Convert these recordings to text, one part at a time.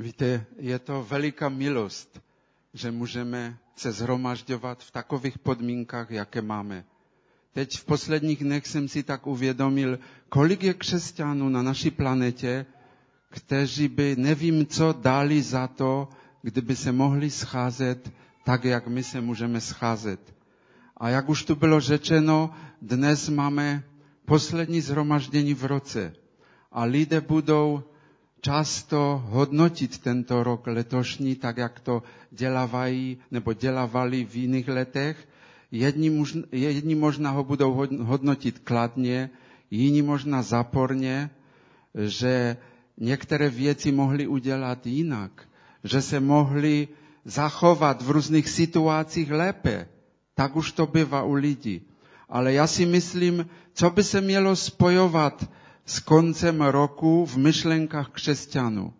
Víte, je to veliká milost, že můžeme se zhromažďovat v takových podmínkách, jaké máme. Teď v posledních dnech jsem si tak uvědomil, kolik je křesťanů na naší planetě, kteří by nevím co dali za to, kdyby se mohli scházet tak, jak my se můžeme scházet. A jak už tu bylo řečeno, dnes máme poslední zhromaždění v roce. A lidé budou často hodnotit tento rok letošní, tak jak to dělávají nebo dělávali v jiných letech. Jedni, možná, jedni možná ho budou hodnotit kladně, jiní možná záporně, že některé věci mohli udělat jinak, že se mohli zachovat v různých situacích lépe. Tak už to bývá u lidí. Ale já si myslím, co by se mělo spojovat s koncem roku v myšlenkách křesťanů.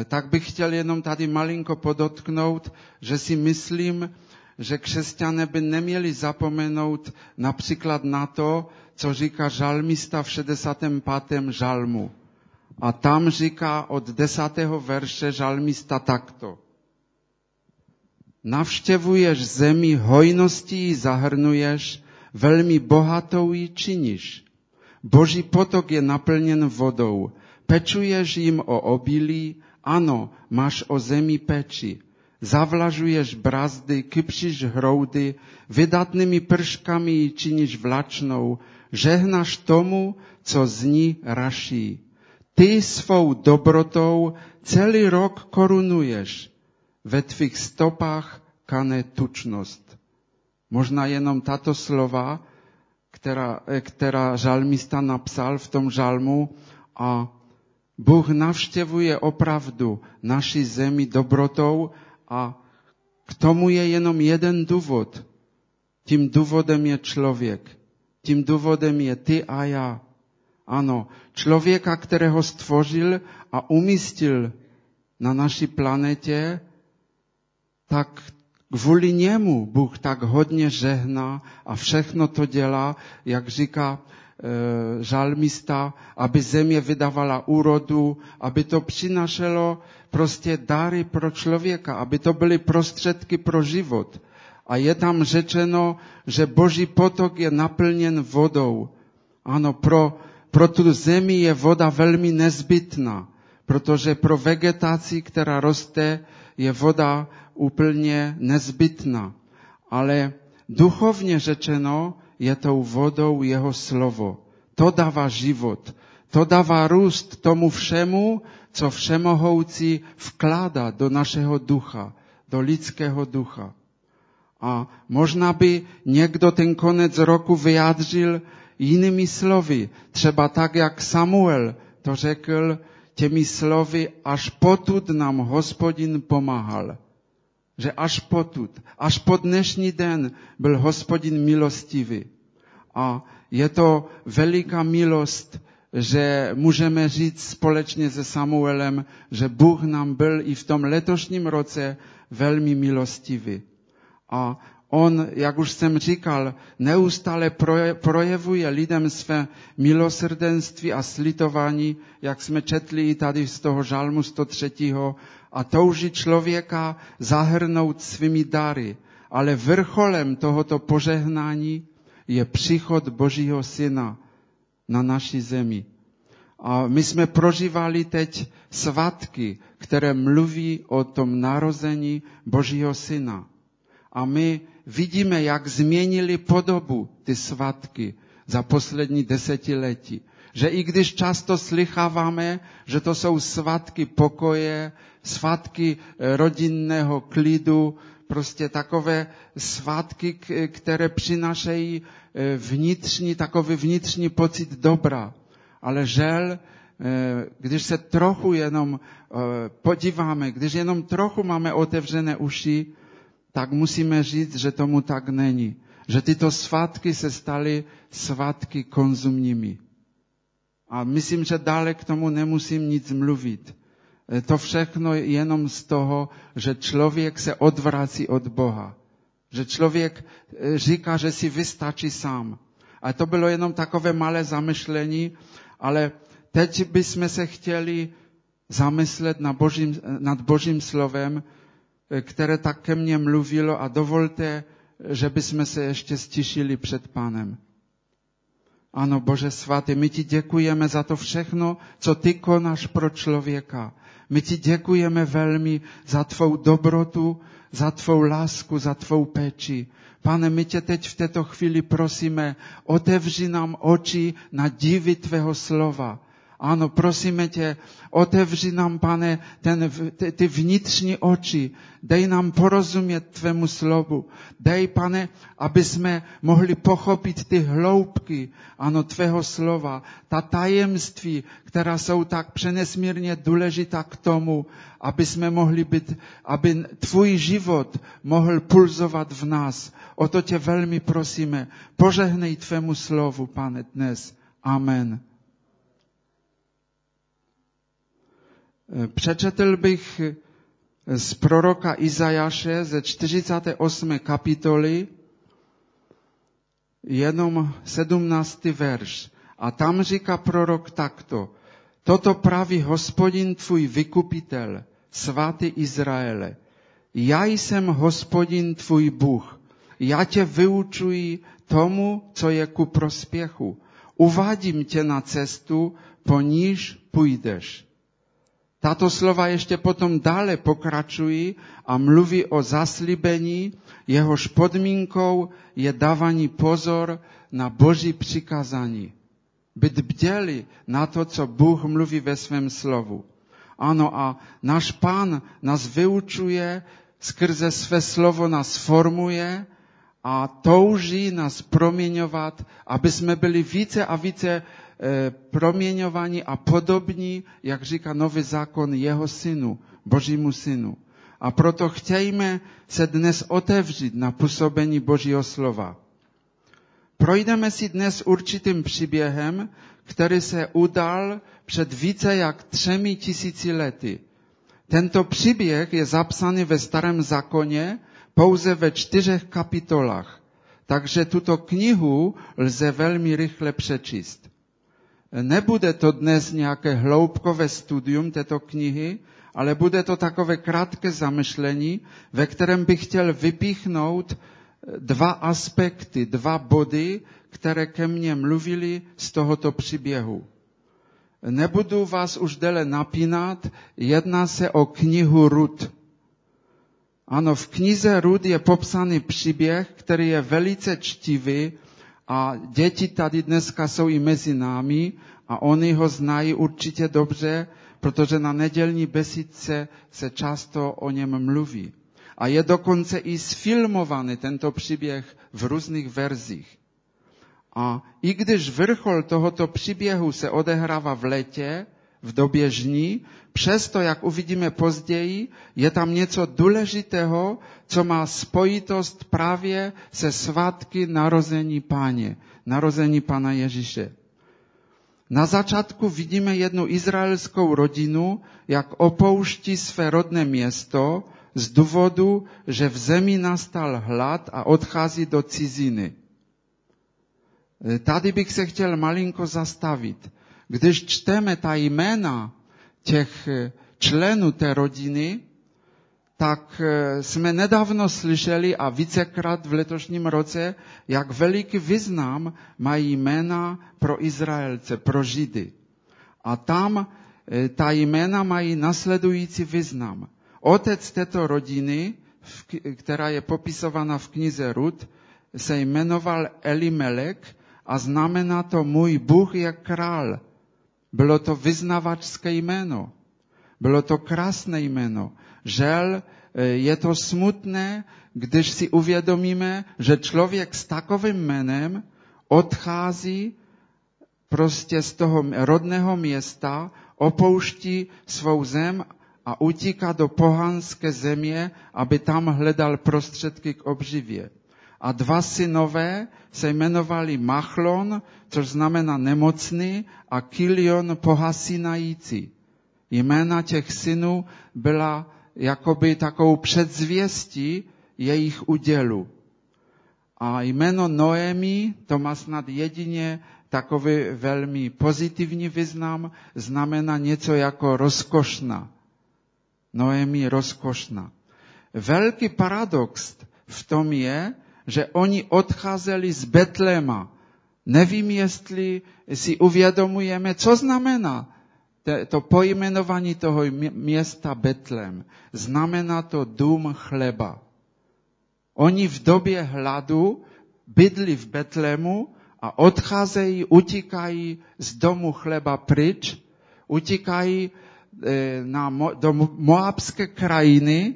E, tak bych chtěl jenom tady malinko podotknout, že si myslím, že křesťané by neměli zapomenout například na to, co říká žalmista v 65. žalmu. A tam říká od desátého verše žalmista takto. Navštěvuješ zemi, hojností ji zahrnuješ, velmi bohatou ji činíš. Boží potok je naplněn vodou. Pečuješ jim o obilí, ano, máš o zemi peči. Zavlažuješ brazdy, kypříš hroudy, vydatnými prškami ji činíš vlačnou, žehnaš tomu, co z ní raší. Ty svou dobrotou celý rok korunuješ. Ve tvých stopách kane tučnost. Možná jenom tato slova která, která žalmista napsal v tom žalmu a Bůh navštěvuje opravdu naši zemi dobrotou a k tomu je jenom jeden důvod. Tím důvodem je člověk. Tím důvodem je ty a já. Ano, člověka, kterého stvořil a umístil na naší planetě, tak Kvůli němu Bůh tak hodně žehná a všechno to dělá, jak říká e, žalmista, aby země vydávala úrodu, aby to přinašelo prostě dary pro člověka, aby to byly prostředky pro život. A je tam řečeno, že boží potok je naplněn vodou. Ano, pro, pro tu zemi je voda velmi nezbytná, protože pro vegetaci, která roste, je voda úplně nezbytná. Ale duchovně řečeno je tou vodou jeho slovo. To dává život. To dává růst tomu všemu, co všemohoucí vkládá do našeho ducha, do lidského ducha. A možná by někdo ten konec roku vyjádřil jinými slovy, třeba tak, jak Samuel to řekl těmi slovy, až potud nám hospodin pomáhal že až potud, až po dnešní den byl hospodin milostivý. A je to veliká milost, že můžeme říct společně se Samuelem, že Bůh nám byl i v tom letošním roce velmi milostivý. A on, jak už jsem říkal, neustále projevuje lidem své milosrdenství a slitování, jak jsme četli i tady z toho žalmu 103 a touží člověka zahrnout svými dary. Ale vrcholem tohoto požehnání je příchod Božího Syna na naší zemi. A my jsme prožívali teď svatky, které mluví o tom narození Božího Syna. A my vidíme, jak změnili podobu ty svatky za poslední desetiletí. Že i když často slycháváme, že to jsou svatky pokoje, svatky eh, rodinného klidu, prostě takové svátky, které přinášejí eh, vnitřní, takový vnitřní pocit dobra. Ale žel, eh, když se trochu jenom podíváme, když jenom trochu máme otevřené uši, tak musíme říct, že tomu tak není. Že tyto svátky se staly svátky konzumními. A myslím, že dále k tomu nemusím nic mluvit. E, to všechno jenom z toho, že člověk se odvrací od Boha. Že člověk e, říká, že si vystačí sám. A to bylo jenom takové malé zamyšlení, ale teď bychom se chtěli zamyslet nad Božím, nad Božím slovem, které tak ke mně mluvilo a dovolte, že bychom se ještě stišili před Pánem. Ano, Bože svatý, my ti děkujeme za to všechno, co ty konáš pro člověka. My ti děkujeme velmi za tvou dobrotu, za tvou lásku, za tvou péči. Pane, my tě teď v této chvíli prosíme, otevři nám oči na divy tvého slova. Ano, prosíme tě, otevři nám, pane, ten, ty, ty vnitřní oči. Dej nám porozumět tvému slovu. Dej, pane, aby jsme mohli pochopit ty hloubky, ano, tvého slova, ta tajemství, která jsou tak přenesmírně důležitá k tomu, aby jsme mohli být, aby tvůj život mohl pulzovat v nás. O to tě velmi prosíme. Požehnej tvému slovu, pane, dnes. Amen. Přečetl bych z proroka Izajaše ze 48. kapitoly jenom 17. verš. A tam říká prorok takto. Toto praví hospodin tvůj vykupitel, svatý Izraele. Já jsem hospodin tvůj Bůh. Já tě vyučuji tomu, co je ku prospěchu. Uvádím tě na cestu, po níž půjdeš. Tato slova ještě potom dále pokračují a mluví o zaslíbení, jehož podmínkou je dávání pozor na boží přikázání. Být bděli na to, co Bůh mluví ve svém slovu. Ano, a náš pán nás vyučuje, skrze své slovo nás formuje a touží nás proměňovat, aby jsme byli více a více E, proměňovaní a podobní, jak říká nový zákon, jeho synu, božímu synu. A proto chtějme se dnes otevřít na působení Božího slova. Projdeme si dnes určitým příběhem, který se udal před více jak třemi tisíci lety. Tento příběh je zapsaný ve starém zákoně pouze ve čtyřech kapitolách, takže tuto knihu lze velmi rychle přečíst. Nebude to dnes nějaké hloubkové studium této knihy, ale bude to takové krátké zamyšlení, ve kterém bych chtěl vypíchnout dva aspekty, dva body, které ke mně mluvili z tohoto příběhu. Nebudu vás už déle napínat, jedná se o knihu Rud. Ano, v knize Rud je popsaný příběh, který je velice čtivý a děti tady dneska jsou i mezi námi a oni ho znají určitě dobře, protože na nedělní besídce se často o něm mluví. A je dokonce i sfilmovaný tento příběh v různých verzích. A i když vrchol tohoto příběhu se odehrává v létě, v době žní, přesto, jak uvidíme později, je tam něco důležitého, co má spojitost právě se svátky narození páně, narození pana Ježíše. Na začátku vidíme jednu izraelskou rodinu, jak opouští své rodné město z důvodu, že v zemi nastal hlad a odchází do ciziny. Tady bych se chtěl malinko zastavit. Když čteme ta jména těch členů té rodiny, tak jsme nedávno slyšeli a vícekrát v letošním roce, jak veliký význam mají jména pro Izraelce, pro Židy. A tam ta jména mají nasledující význam. Otec této rodiny, která je popisována v knize Rud, se jmenoval Elimelek a znamená to můj Bůh je král. Bylo to vyznavačské jméno. Bylo to krásné jméno. Žel e, je to smutné, když si uvědomíme, že člověk s takovým jménem odchází prostě z toho rodného města, opouští svou zem a utíká do pohanské země, aby tam hledal prostředky k obživě. A dva synové se jmenovali Machlon, což znamená nemocný, a Kilion pohasinající. Jména těch synů byla jakoby takovou předzvěstí jejich udělu. A jméno Noemi, to má snad jedině takový velmi pozitivní význam, znamená něco jako rozkošná. Noemi rozkošná. Velký paradox v tom je, že oni odcházeli z Betléma. Nevím, jestli si uvědomujeme, co znamená to pojmenování toho města Betlem. Znamená to dům chleba. Oni v době hladu bydli v Betlému a odcházejí, utíkají z domu chleba pryč, utíkají e, na, do Moabské krajiny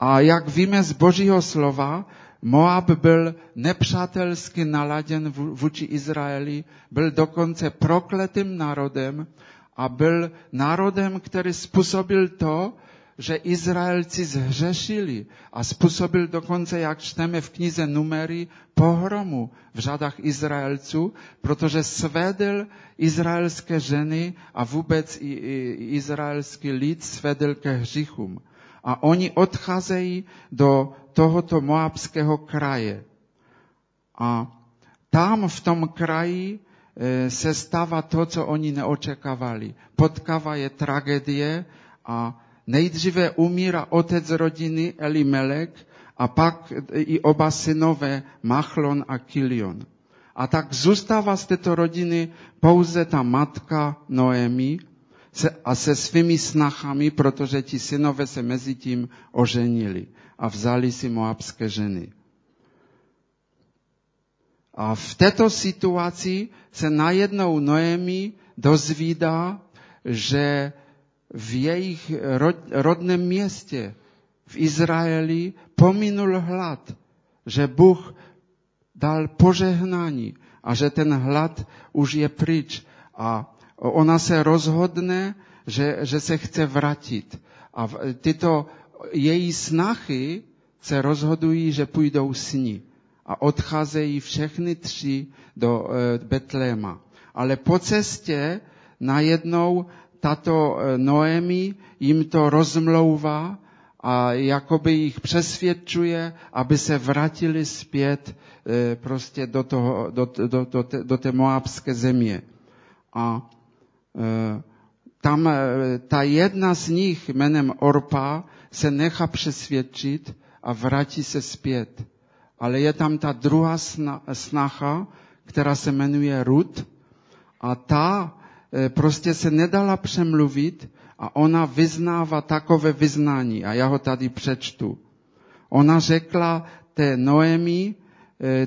a jak víme z Božího slova, Moab byl nepřátelsky naladěn vůči Izraeli, byl dokonce prokletým národem a byl národem, který způsobil to, že Izraelci zhřešili a způsobil dokonce, jak čteme v knize Numery, pohromu v řadách Izraelců, protože svedl izraelské ženy a vůbec i, i izraelský lid svedl ke hříchům. A oni odcházejí do tohoto moabského kraje. A tam v tom kraji e, se stává to, co oni neočekávali. Potkává je tragédie a Nejdříve umírá otec rodiny Elimelek a pak i oba synové Machlon a Kilion. A tak zůstává z této rodiny pouze ta matka Noemi a se svými snachami, protože ti synové se mezi tím oženili a vzali si moabské ženy. A v této situaci se najednou Noemi dozvídá, že v jejich rodném městě, v Izraeli, pominul hlad, že Bůh dal požehnání a že ten hlad už je pryč. A ona se rozhodne, že, že se chce vrátit. A tyto její snachy se rozhodují, že půjdou s ní. A odcházejí všechny tři do e, Betléma. Ale po cestě najednou tato e, Noemi jim to rozmlouvá a jakoby jich přesvědčuje, aby se vrátili zpět e, prostě do, toho, do, do, do, do té moabské země. A tam ta jedna z nich jménem Orpa se nechá přesvědčit a vrátí se zpět. Ale je tam ta druhá snacha, která se jmenuje Rut a ta E, prostě se nedala přemluvit a ona vyznává takové vyznání a já ho tady přečtu. Ona řekla té Noemi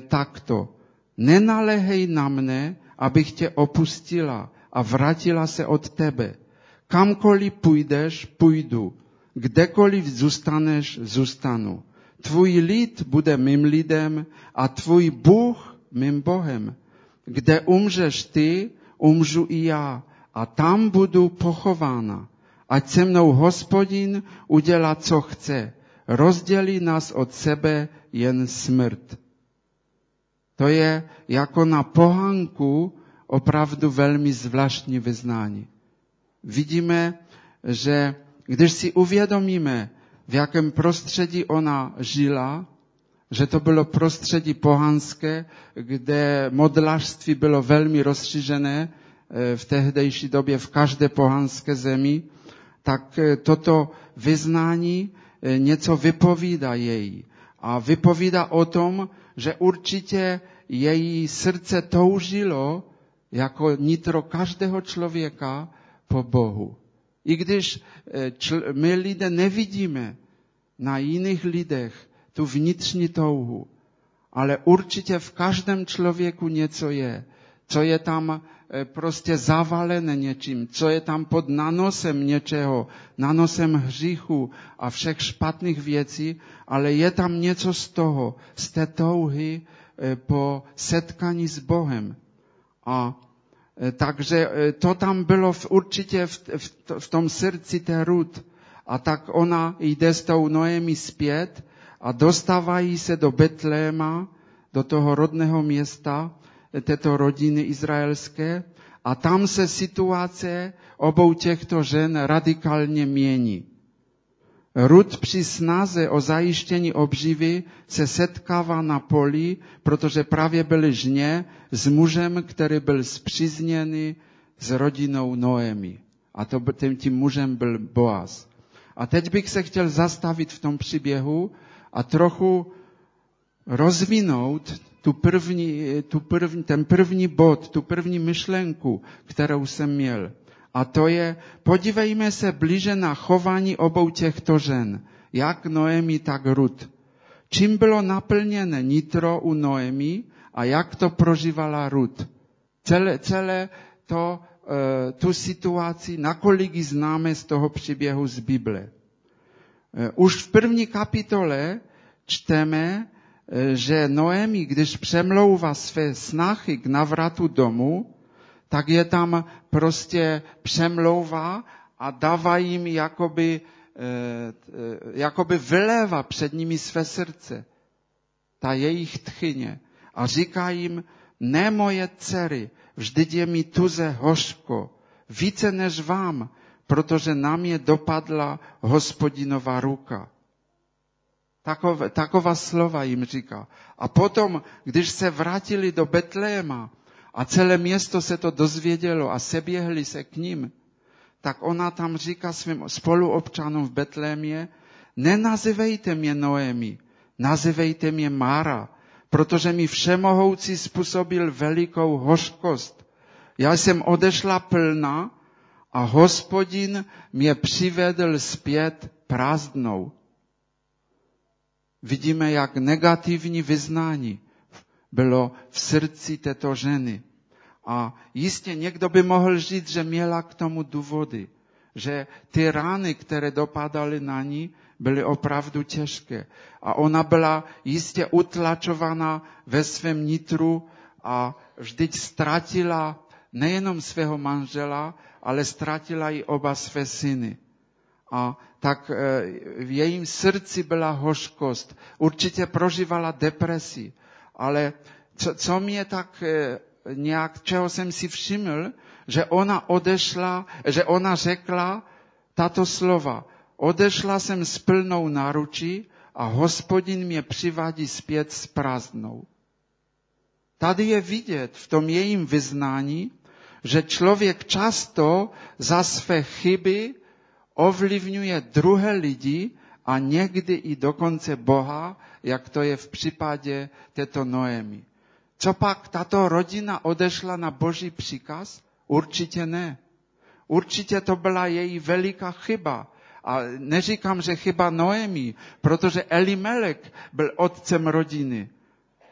takto, nenalehej na mne, abych tě opustila a vrátila se od tebe. Kamkoliv půjdeš, půjdu. Kdekoliv zůstaneš, zůstanu. Tvůj lid bude mým lidem a tvůj Bůh mým Bohem. Kde umřeš ty, umřu i já a tam budu pochována. Ať se mnou hospodin udělá, co chce. Rozdělí nás od sebe jen smrt. To je jako na pohanku opravdu velmi zvláštní vyznání. Vidíme, že když si uvědomíme, v jakém prostředí ona žila, že to bylo prostředí pohanské, kde modlařství bylo velmi rozšířené e, v tehdejší době v každé pohanské zemi, tak e, toto vyznání e, něco vypovídá její. A vypovídá o tom, že určitě její srdce toužilo jako nitro každého člověka po Bohu. I když my lidé nevidíme na jiných lidech tu vnitřní touhu. Ale určitě v každém člověku něco je, co je tam e, prostě zavalené něčím, co je tam pod nanosem něčeho, nanosem hříchu a všech špatných věcí, ale je tam něco z toho, z té touhy e, po setkání s Bohem. A e, takže to tam bylo v, určitě v, v, v tom srdci té Rud. A tak ona jde s tou Noemi zpět a dostávají se do Betléma, do toho rodného města této rodiny izraelské a tam se situace obou těchto žen radikálně mění. Rud při snaze o zajištění obživy se setkává na poli, protože právě byli žně s mužem, který byl zpřízněný s rodinou Noemi. A to, tím, tím mužem byl Boaz. A teď bych se chtěl zastavit v tom příběhu a trochu rozvinout tu první, tu první, ten první bod, tu první myšlenku, kterou jsem měl. A to je, podívejme se blíže na chování obou těchto žen, jak Noemi, tak Rud. Čím bylo naplněné nitro u Noemi a jak to prožívala Rud. Celé, celé to, e, tu situaci, nakolik ji známe z toho příběhu z Bible. E, už v první kapitole čteme, e, že Noemi, když přemlouvá své snachy k navratu domů, tak je tam prostě přemlouvá a dává jim jakoby, eh, jakoby vylévá před nimi své srdce. Ta jejich tchyně. A říká jim, ne moje dcery, vždyť je mi tuze hořko, více než vám, protože na mě dopadla hospodinová ruka. Takové, taková slova jim říká. A potom, když se vrátili do Betléma, a celé město se to dozvědělo a seběhli se k ním, tak ona tam říká svým spoluobčanům v Betlémě, nenazývejte mě Noemi, nazývejte mě Mara, protože mi všemohoucí způsobil velikou hořkost. Já jsem odešla plná a hospodin mě přivedl zpět prázdnou. Vidíme, jak negativní vyznání bylo v srdci této ženy. A jistě někdo by mohl říct, že měla k tomu důvody, že ty rány, které dopadaly na ní, byly opravdu těžké. A ona byla jistě utlačovaná ve svém nitru a vždyť ztratila nejenom svého manžela, ale ztratila i oba své syny. A tak eh, v jejím srdci byla hořkost. Určitě prožívala depresi. Ale co, co mě tak eh, nějak, čeho jsem si všiml, že ona odešla, že ona řekla tato slova. Odešla jsem s plnou náručí a hospodin mě přivádí zpět s prázdnou. Tady je vidět v tom jejím vyznání, že člověk často za své chyby ovlivňuje druhé lidi a někdy i dokonce Boha, jak to je v případě této Noemi. Co pak tato rodina odešla na boží příkaz? Určitě ne. Určitě to byla její veliká chyba. A neříkám, že chyba Noemi, protože Elimelek byl otcem rodiny.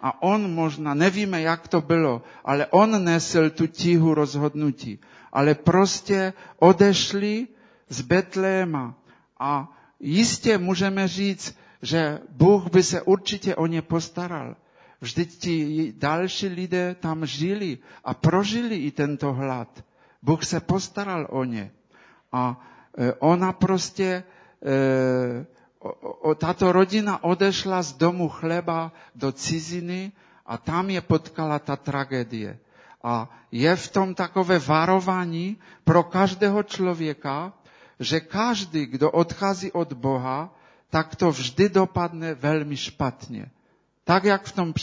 A on možná, nevíme, jak to bylo, ale on nesl tu tíhu rozhodnutí. Ale prostě odešli z Betléma. A jistě můžeme říct, že Bůh by se určitě o ně postaral. Vždyť ti další lidé tam žili a prožili i tento hlad. Bůh se postaral o ně. A e, ona prostě, e, tato rodina odešla z domu chleba do ciziny a tam je potkala ta tragédie. A je v tom takové varování pro každého člověka, že každý, kdo odchází od Boha, tak to vždy dopadne velmi špatně. Tak jak v tom,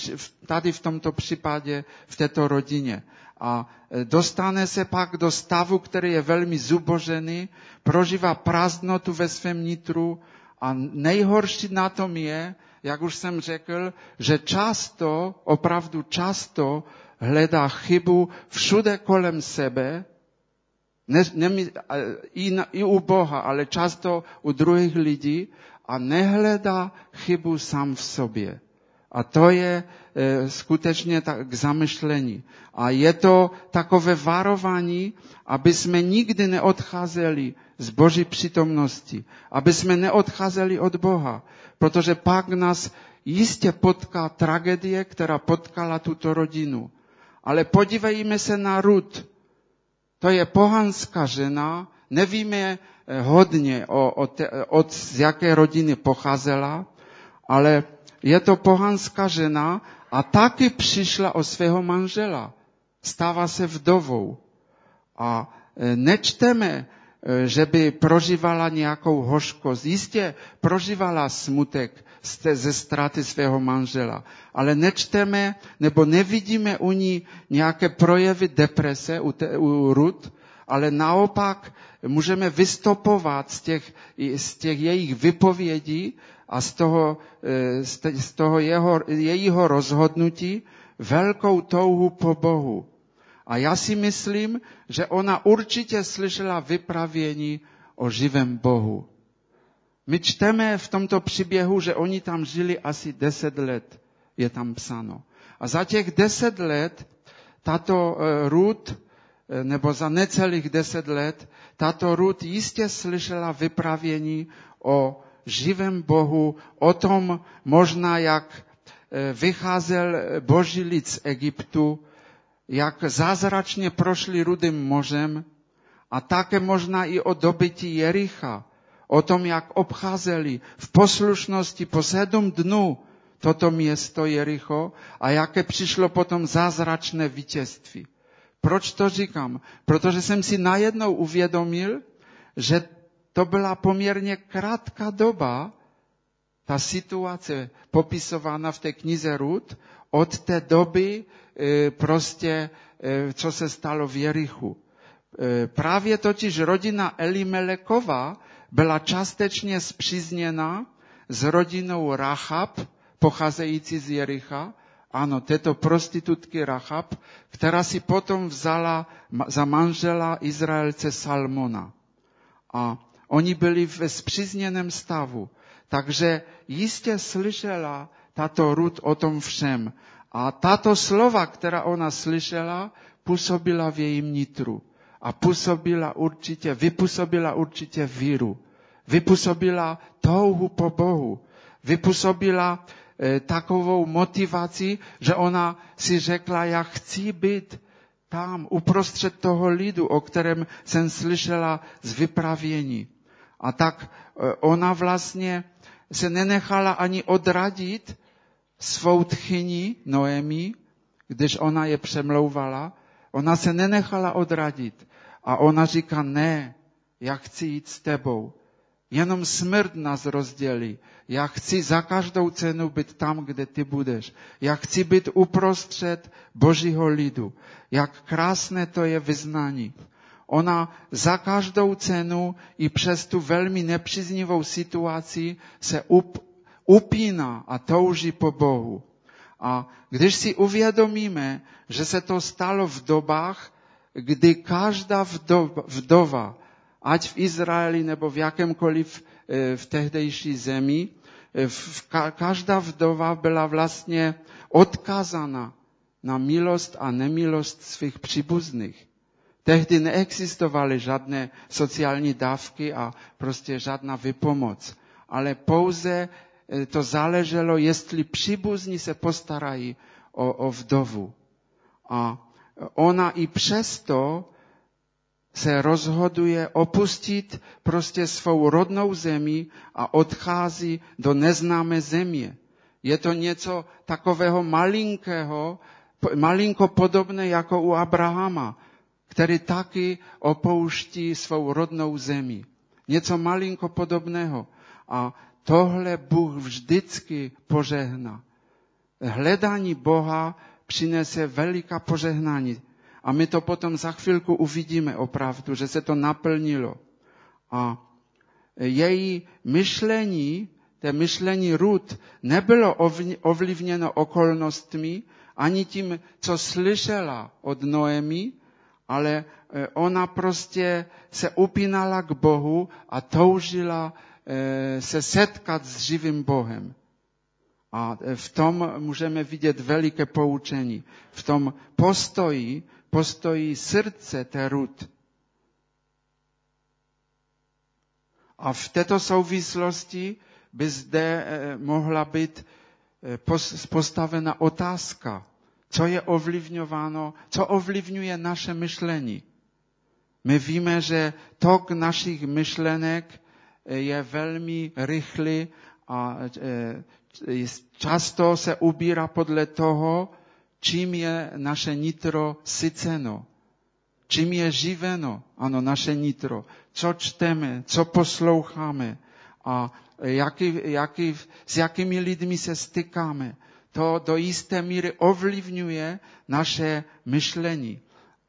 tady v tomto případě v této rodině. A e, dostane se pak do stavu, který je velmi zubožený, prožívá prázdnotu ve svém nitru a nejhorší na tom je, jak už jsem řekl, že často, opravdu často hledá chybu všude kolem sebe, ne, ne, i, na, i u Boha, ale často u druhých lidí a nehledá chybu sám v sobě. A to je e, skutečně k zamyšlení. A je to takové varování, aby jsme nikdy neodcházeli z Boží přítomnosti, aby jsme neodcházeli od Boha, protože pak nás jistě potká tragédie, která potkala tuto rodinu. Ale podívejme se na Rud. To je pohanská žena, nevíme e, hodně o, o te, od z jaké rodiny pocházela, ale je to pohanská žena a taky přišla o svého manžela. Stává se vdovou. A e, nečteme e, že by prožívala nějakou hořkost. Jistě prožívala smutek ze ztráty svého manžela, ale nečteme nebo nevidíme u ní nějaké projevy deprese u, te, u Rud, ale naopak můžeme vystopovat z těch, z těch jejich vypovědí a z toho, e, z toho jeho, jejího rozhodnutí velkou touhu po Bohu. A já si myslím, že ona určitě slyšela vypravění o živém Bohu. My čteme v tomto příběhu, že oni tam žili asi deset let, je tam psáno. A za těch deset let tato e, Ruth, e, nebo za necelých deset let, tato Ruth jistě slyšela vypravění o živém Bohu, o tom možná, jak e, vycházel boží lid z Egyptu, jak zázračně prošli Rudým mořem a také možná i o dobytí Jericha, o tom, jak obcházeli v poslušnosti po sedm dnů toto město Jericho a jaké přišlo potom zázračné vítězství. Proč to říkám? Protože jsem si najednou uvědomil, že to byla poměrně krátká doba, ta situace popisována v té knize Rud, od té doby e, prostě, e, co se stalo v Jerichu. E, právě totiž rodina Elimelekova byla částečně zpřízněna s rodinou Rachab, pocházející z Jericha, ano, této prostitutky Rachab, která si potom vzala za manžela Izraelce Salmona. A oni byli ve zpřízněném stavu. Takže jistě slyšela tato Rud o tom všem. A tato slova, která ona slyšela, působila v jejím nitru. A působila určitě, vypůsobila určitě víru. Vypůsobila touhu po Bohu. Vypůsobila e, takovou motivaci, že ona si řekla, já chci být tam uprostřed toho lidu, o kterém jsem slyšela z vypravění. A tak e, ona vlastně se nenechala ani odradit svou tchyni Noemi, když ona je přemlouvala, ona se nenechala odradit. A ona říká, ne, já chci jít s tebou. Jenom smrt nás rozdělí. Já chci za každou cenu být tam, kde ty budeš. Já chci být uprostřed Božího lidu. Jak krásné to je vyznání. Ona za každou cenu i přes tu velmi nepříznivou situaci se up, upíná a touží po Bohu. A když si uvědomíme, že se to stalo v dobách, kdy každá vdova, ať v Izraeli nebo v jakémkoliv e, v tehdejší zemi, e, každá vdova byla vlastně odkázána na milost a nemilost svých příbuzných. Tehdy neexistovaly žádné sociální dávky a prostě žádná vypomoc, ale pouze e, to záleželo, jestli příbuzní se postarají o, o vdovu. A ona i přesto se rozhoduje opustit prostě svou rodnou zemi a odchází do neznámé země. Je to něco takového malinkého, malinko podobné jako u Abrahama který taky opouští svou rodnou zemi. Něco malinko podobného. A tohle Bůh vždycky požehná. Hledání Boha přinese veliká požehnání. A my to potom za chvilku uvidíme opravdu, že se to naplnilo. A její myšlení, té myšlení Rud, nebylo ovlivněno okolnostmi, ani tím, co slyšela od Noemi, ale e, ona prostě se upínala k Bohu a toužila e, se setkat s živým Bohem. A e, v tom můžeme vidět veliké poučení. V tom postoji, postoji srdce té Rud. A v této souvislosti by zde mohla být postavena otázka co je ovlivňováno, co ovlivňuje naše myšlení. My víme, že tok našich myšlenek je velmi rychlý a e, často se ubírá podle toho, čím je naše nitro syceno. čím je živeno, ano, naše nitro, co čteme, co posloucháme a jaký, jaký, s jakými lidmi se stykáme. To do jisté míry ovlivňuje naše myšlení.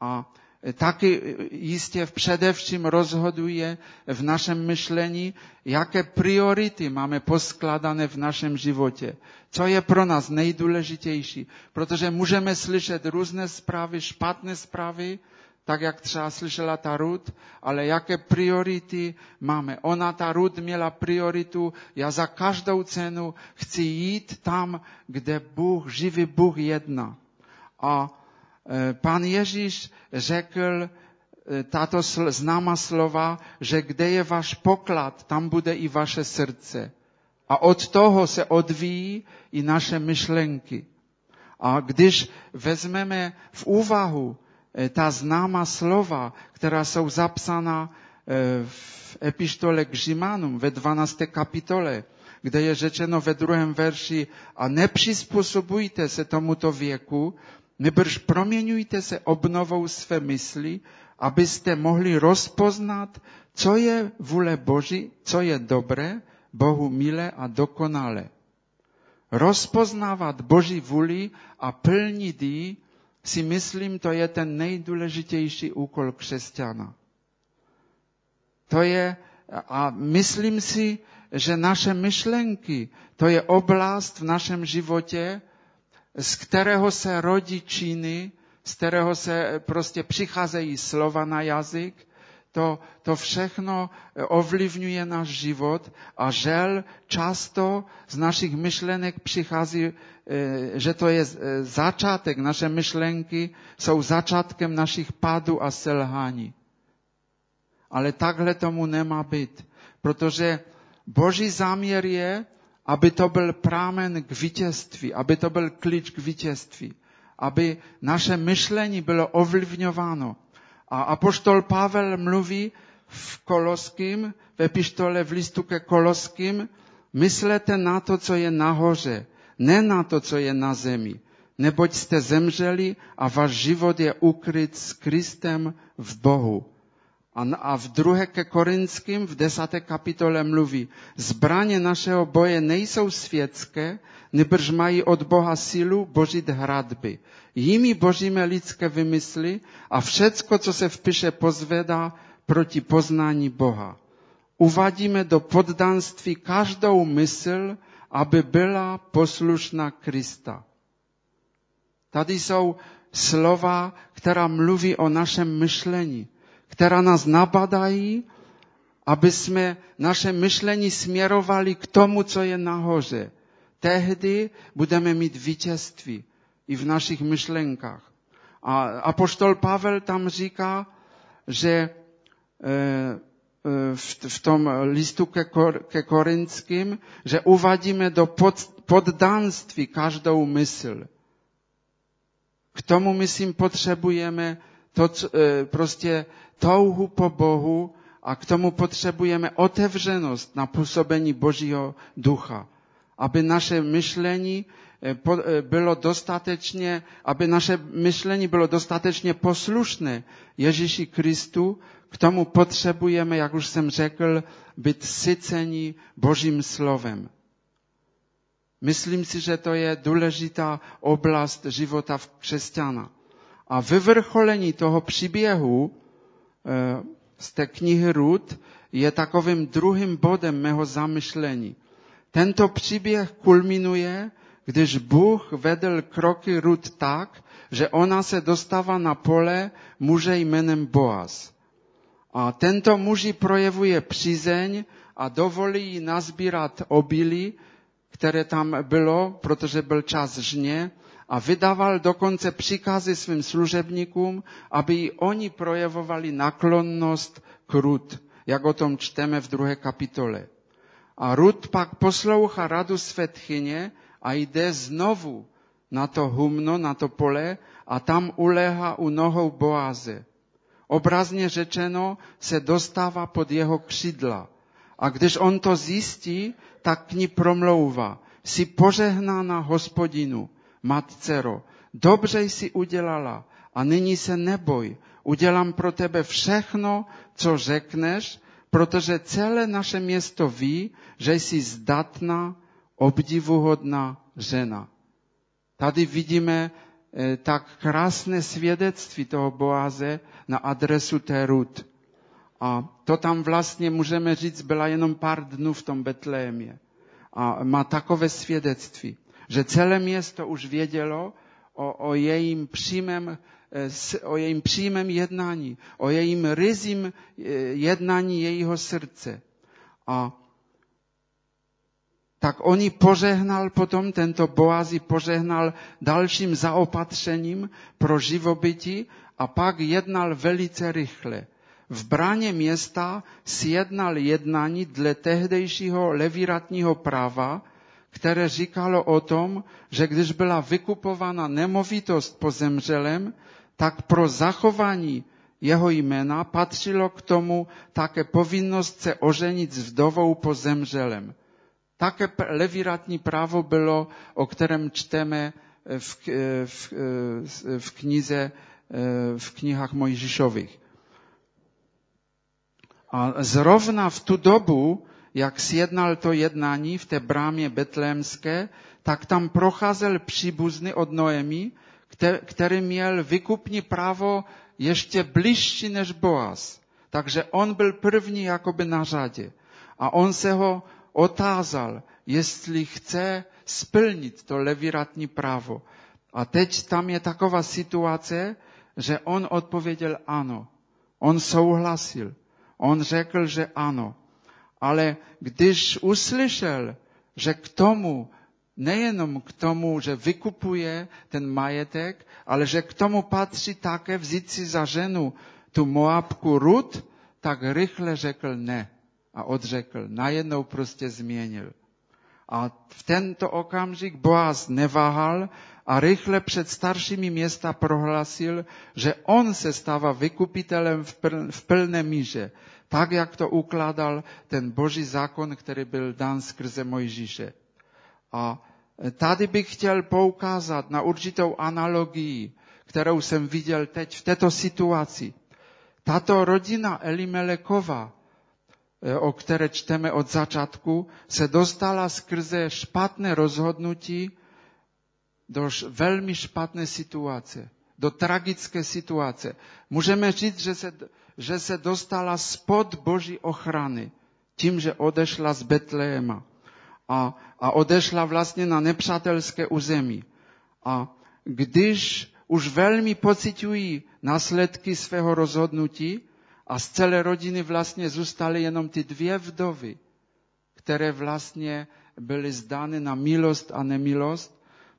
A taky jistě především rozhoduje v našem myšlení, jaké priority máme poskladané v našem životě. Co je pro nás nejdůležitější. Protože můžeme slyšet různé zprávy, špatné zprávy, tak jak třeba slyšela ta Rud, ale jaké priority máme. Ona, ta Rud, měla prioritu, já za každou cenu chci jít tam, kde Bůh, živý Bůh jedná. A e, pan Ježíš řekl e, tato známá slova, že kde je váš poklad, tam bude i vaše srdce. A od toho se odvíjí i naše myšlenky. A když vezmeme v úvahu ta známá slova, která jsou zapsána e, v epištole k Římanům ve 12. kapitole, kde je řečeno ve druhém verši a nepřizpůsobujte se tomuto věku, nebrž proměňujte se obnovou své mysli, abyste mohli rozpoznat, co je vůle Boží, co je dobré, Bohu milé a dokonalé. Rozpoznávat Boží vůli a plnit ji si myslím, to je ten nejdůležitější úkol křesťana. To je, a myslím si, že naše myšlenky, to je oblast v našem životě, z kterého se rodí činy, z kterého se prostě přicházejí slova na jazyk, to, to všechno ovlivňuje náš život a žel často z našich myšlenek přichází E, že to je e, začátek, naše myšlenky jsou začátkem našich padů a selhání. Ale takhle tomu nemá být, protože boží záměr je, aby to byl prámen k vítězství, aby to byl klíč k vítězství, aby naše myšlení bylo ovlivňováno. A apoštol Pavel mluví v Koloským, v epištole v listu ke Koloským, myslete na to, co je nahoře, ne na to, co je na zemi. Neboť jste zemřeli a váš život je ukryt s Kristem v Bohu. A v druhé ke Korinským v desáté kapitole mluví, zbraně našeho boje nejsou světské, nebrž mají od Boha sílu božit hradby. Jimi božíme lidské vymysly a všecko, co se v piše pozvedá proti poznání Boha. Uvadíme do poddanství každou mysl, aby byla poslušná Krista. Tady jsou slova, která mluví o našem myšlení, která nás nabadají, aby jsme naše myšlení směrovali k tomu, co je nahoře. Tehdy budeme mít vítězství i v našich myšlenkách. A apoštol Pavel tam říká, že eh, v, v tom listu ke, kor, ke Korinským, že uvadíme do pod, poddanství každou mysl. K tomu, myslím, potřebujeme to, e, prostě touhu po Bohu a k tomu potřebujeme otevřenost na působení Božího ducha, aby naše myšlení e, e, bylo dostatečně, aby naše myšlení bylo dostatečně poslušné Ježíši Kristu k tomu potřebujeme, jak už jsem řekl, být sycení Božím slovem. Myslím si, že to je důležitá oblast života v křesťana. A vyvrcholení toho příběhu eh, z té knihy Rud je takovým druhým bodem mého zamyšlení. Tento příběh kulminuje, když Bůh vedl kroky Rud tak, že ona se dostává na pole muže jménem Boaz. A tento muži projevuje přízeň a dovolí jí nazbírat obilí, které tam bylo, protože byl čas žně, a vydával dokonce příkazy svým služebníkům, aby i oni projevovali naklonnost k Rud, jak o tom čteme v druhé kapitole. A Rud pak poslouchá radu své tchyně a jde znovu na to humno, na to pole a tam uléhá u nohou Boaze obrazně řečeno, se dostává pod jeho křídla. A když on to zjistí, tak k ní promlouvá. Jsi požehnána hospodinu, matcero, dobře jsi udělala a nyní se neboj, udělám pro tebe všechno, co řekneš, protože celé naše město ví, že jsi zdatná, obdivuhodná žena. Tady vidíme eh, tak krásné svědectví toho Boaze na adresu té Rut. A to tam vlastně, můžeme říct, byla jenom pár dnů v tom Betlémě. A má takové svědectví, že celé město už vědělo o, o jejím přímém eh, o jejím přímém jednání, o jejím rizím eh, jednání jejího srdce. A tak oni požehnal potom, tento Boazi požehnal dalším zaopatřením pro živobytí a pak jednal velice rychle. V bráně města sjednal jednání dle tehdejšího leviratního práva, které říkalo o tom, že když byla vykupována nemovitost po zemřelém, tak pro zachování jeho jména patřilo k tomu také povinnost se oženit s vdovou po zemřelém. Také leviratní právo bylo, o kterém čteme v, v, v knize, v knihách Mojžišových. A zrovna v tu dobu, jak sjednal to jednání v té brámě betlémské, tak tam procházel příbuzný od Noemi, který měl vykupní právo ještě bližší než Boaz. Takže on byl první jakoby na řadě. A on se ho otázal, jestli chce splnit to leviratní právo. A teď tam je taková situace, že on odpověděl ano. On souhlasil. On řekl, že ano. Ale když uslyšel, že k tomu, nejenom k tomu, že vykupuje ten majetek, ale že k tomu patří také vzít si za ženu tu Moabku Rut, tak rychle řekl ne a odřekl. Najednou prostě změnil. A v tento okamžik Boaz neváhal a rychle před staršími města prohlásil, že on se stává vykupitelem v, pl, v plné míře, tak jak to ukládal ten boží zákon, který byl dán skrze Mojžíše. A tady bych chtěl poukázat na určitou analogii, kterou jsem viděl teď v této situaci. Tato rodina Elimelekova E, o které čteme od začátku, se dostala skrze špatné rozhodnutí do velmi špatné situace, do tragické situace. Můžeme říct, že se, že se dostala spod Boží ochrany tím, že odešla z Betléma a, a odešla vlastně na nepřátelské území. A když už velmi pocitují následky svého rozhodnutí, a z celé rodiny vlastně zůstaly jenom ty dvě vdovy, které vlastně byly zdány na milost a nemilost,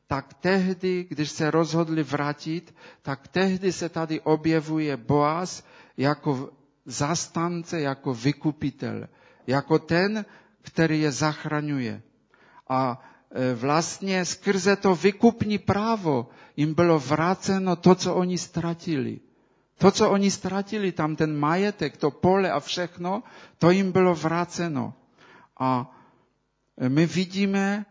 tak tehdy, když se rozhodli vrátit, tak tehdy se tady objevuje Boaz jako zastance, jako vykupitel, jako ten, který je zachraňuje. A e, vlastně skrze to vykupní právo jim bylo vráceno to, co oni ztratili. To, co oni ztratili, tam ten majetek, to pole a všechno, to jim bylo vráceno. A my vidíme,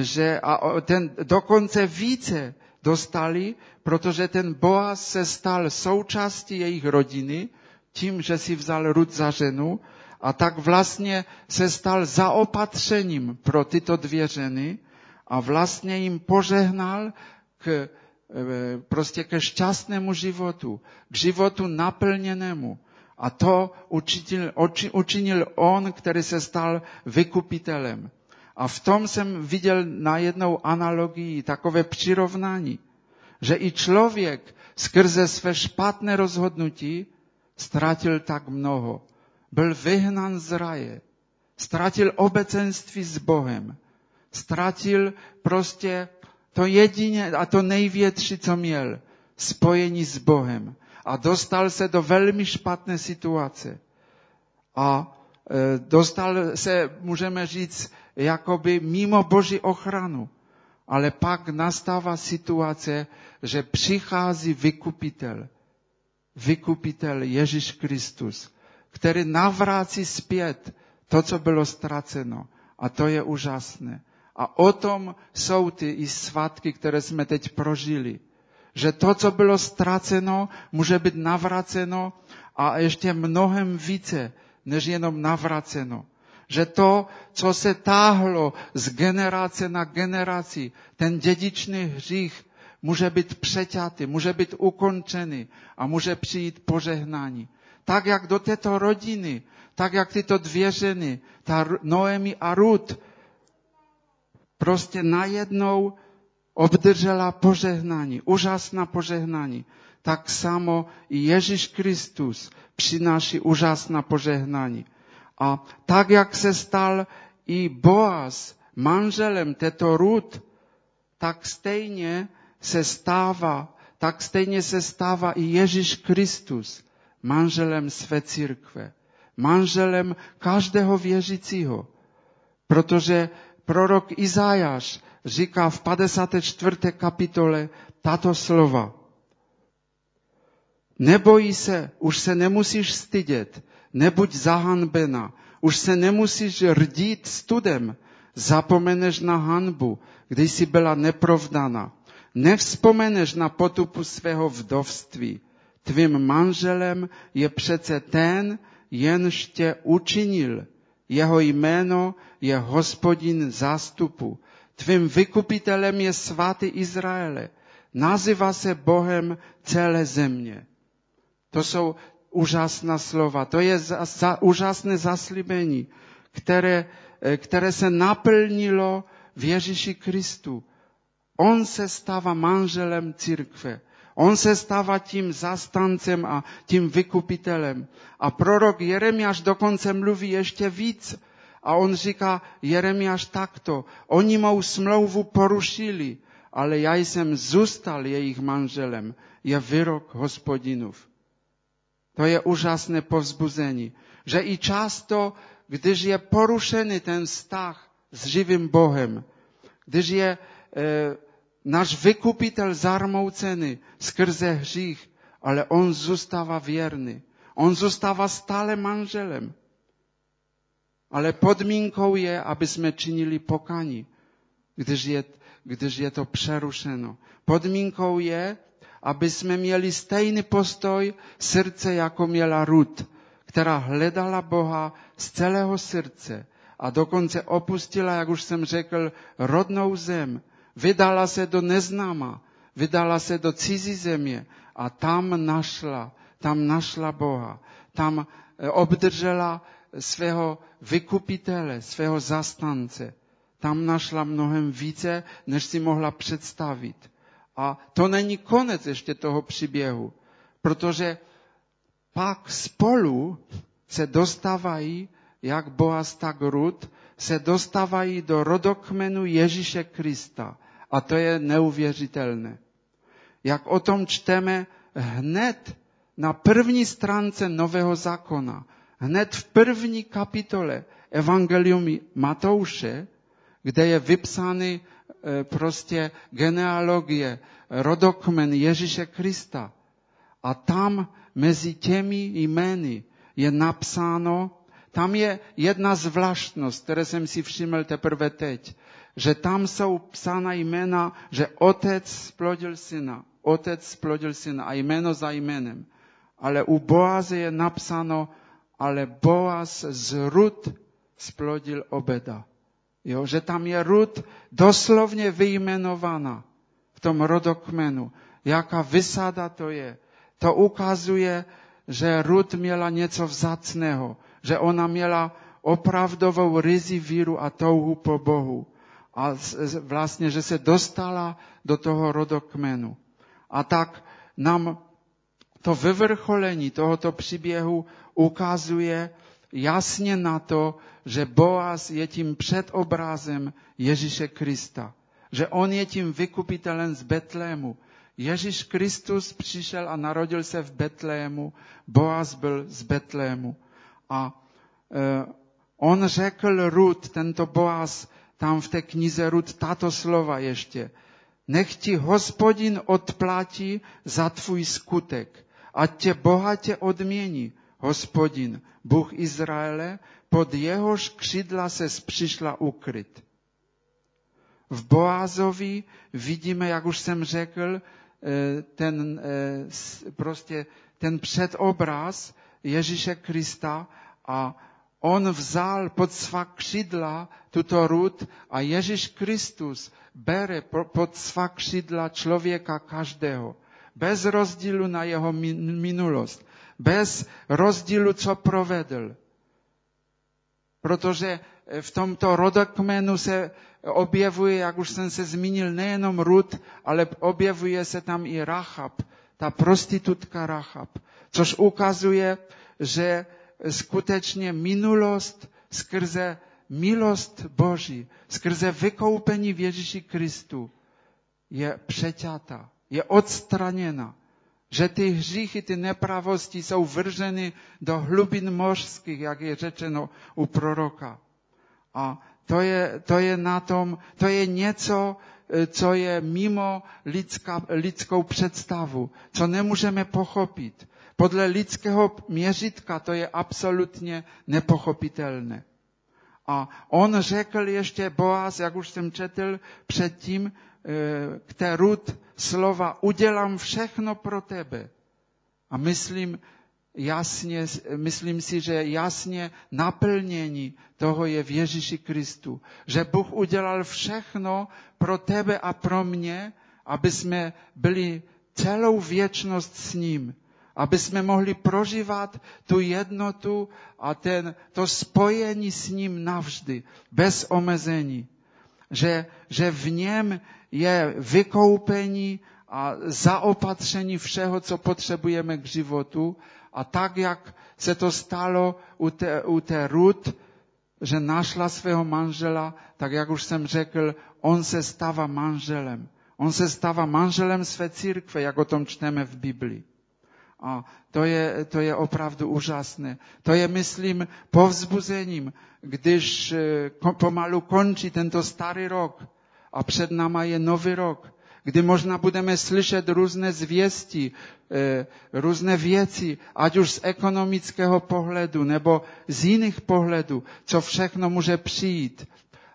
že a ten dokonce více dostali, protože ten Boaz se stal součástí jejich rodiny, tím, že si vzal Rud za ženu a tak vlastně se stal zaopatřením pro tyto dvě ženy a vlastně jim požehnal k E, prostě ke šťastnému životu, k životu naplněnému. A to učinil, učinil on, který se stal vykupitelem. A v tom jsem viděl na jednou analogii, takové přirovnání, že i člověk skrze své špatné rozhodnutí ztratil tak mnoho. Byl vyhnán z raje, ztratil obecenství s Bohem, ztratil prostě to jedině a to největší, co měl, spojení s Bohem. A dostal se do velmi špatné situace. A e, dostal se, můžeme říct, jakoby mimo Boží ochranu. Ale pak nastává situace, že přichází vykupitel. Vykupitel Ježíš Kristus, který navrácí zpět to, co bylo ztraceno. A to je úžasné. A o tom jsou ty i svatky, které jsme teď prožili. že to, co bylo ztraceno, může být navraceno a ještě mnohem více, než jenom navraceno. Že to, co se táhlo z generace na generaci, ten dědičný hřích, může být přeťatý, může být ukončený a může přijít požehnání. Tak jak do této rodiny, tak jak tyto dvě ženy, ta Noemi a Ruth, prostě najednou obdržela požehnání, úžasná požehnání. Tak samo i Ježíš Kristus přináší úžasná požehnání. A tak, jak se stal i Boaz manželem této Ruth, tak stejně se stává, tak stejně se stává i Ježíš Kristus manželem své církve, manželem každého věřícího. Protože prorok Izajáš říká v 54. kapitole tato slova. Nebojí se, už se nemusíš stydět, nebuď zahanbena, už se nemusíš rdít studem, zapomeneš na hanbu, když jsi byla neprovdána. Nevzpomeneš na potupu svého vdovství. Tvým manželem je přece ten, jenž tě učinil. Jeho jméno je hospodin zástupu. Tvým vykupitelem je svatý Izraele. Nazývá se Bohem celé země. To jsou úžasná slova. To je za, za, úžasné zaslíbení, které, eh, které se naplnilo v Ježíši Kristu. On se stává manželem církve. On se stává tím zastancem a tím vykupitelem. A prorok Jeremiáš dokonce mluví ještě víc. A on říká, Jeremiáš takto, oni mou smlouvu porušili, ale já jsem zůstal jejich manželem. Je výrok hospodinův. To je úžasné povzbuzení, že i často, když je porušený ten vztah s živým Bohem, když je e, náš vykupitel zarmoucený skrze hřích, ale on zůstává věrný. On zůstává stále manželem. Ale podmínkou je, aby jsme činili pokání, když je, když je to přerušeno. Podmínkou je, aby jsme měli stejný postoj srdce, jako měla Ruth, která hledala Boha z celého srdce a dokonce opustila, jak už jsem řekl, rodnou zem, vydala se do neznáma, vydala se do cizí země a tam našla, tam našla Boha, tam eh, obdržela svého vykupitele, svého zastance. Tam našla mnohem více, než si mohla představit. A to není konec ještě toho příběhu, protože pak spolu se dostávají, jak Boaz, tak Rud, se dostávají do rodokmenu Ježíše Krista. A to je neuvěřitelné. Jak o tom čteme hned na první stránce Nového zákona, hned v první kapitole Evangelium Matouše, kde je vypsány prostě genealogie, rodokmen Ježíše Krista. A tam mezi těmi jmény je napsáno, tam je jedna zvláštnost, které jsem si všiml teprve teď, že tam jsou psána jména, že otec splodil syna, otec splodil syna a jméno za jménem. Ale u Boaze je napsáno, ale Boaz z Rud splodil Obeda. Jo, že tam je Rud doslovně vyjmenována v tom rodokmenu. Jaká vysada to je. To ukazuje, že Rud měla něco vzácného, že ona měla opravdovou rizi víru a touhu po Bohu. A vlastně, že se dostala do toho rodokmenu. A tak nám to vyvrcholení tohoto příběhu ukazuje jasně na to, že Boaz je tím předobrazem Ježíše Krista. Že on je tím vykupitelem z Betlému. Ježíš Kristus přišel a narodil se v Betlému. Boaz byl z Betlému. A e, on řekl Rud, tento Boaz, tam v té knize Rud, tato slova ještě. Nech ti hospodin odplatí za tvůj skutek, ať tě bohatě odmění, hospodin, Bůh Izraele, pod jehož křidla se přišla ukryt. V Boazovi vidíme, jak už jsem řekl, ten prostě ten předobraz Ježíše Krista a on vzal pod svá křídla tuto rud a Ježíš Kristus bere pod svá křídla člověka každého. Bez rozdílu na jeho minulost. Bez rozdílu, co provedl. Protože v tomto rodokmenu se objevuje, jak už jsem se zmínil, nejenom Rud, ale objevuje se tam i Rachab, ta prostitutka Rachab, což ukazuje, že skutečně minulost skrze milost Boží, skrze vykoupení v Ježíši Kristu je přeťata, je odstraněna. Že ty hříchy, ty nepravosti jsou vrženy do hlubin mořských, jak je řečeno u proroka. A to je, to je na tom, to je něco, co je mimo lidská, lidskou představu, co nemůžeme pochopit. Podle lidského měřitka to je absolutně nepochopitelné. A on řekl ještě Boaz, jak už jsem četl předtím, eh, k té Rud slova, udělám všechno pro tebe. A myslím, jasně, myslím si, že jasně naplnění toho je v Ježíši Kristu. Že Bůh udělal všechno pro tebe a pro mě, aby jsme byli celou věčnost s ním aby jsme mohli prožívat tu jednotu a ten, to spojení s ním navždy, bez omezení. Že, že v něm je vykoupení a zaopatření všeho, co potřebujeme k životu. A tak, jak se to stalo u té, u té Ruth, že našla svého manžela, tak jak už jsem řekl, on se stává manželem. On se stává manželem své církve, jak o tom čteme v Biblii. A to je, to je opravdu úžasné. To je, myslím, povzbuzením, když eh, pomalu končí tento starý rok a před náma je nový rok, kdy možná budeme slyšet různé zvěsti, eh, různé věci, ať už z ekonomického pohledu nebo z jiných pohledů, co všechno může přijít.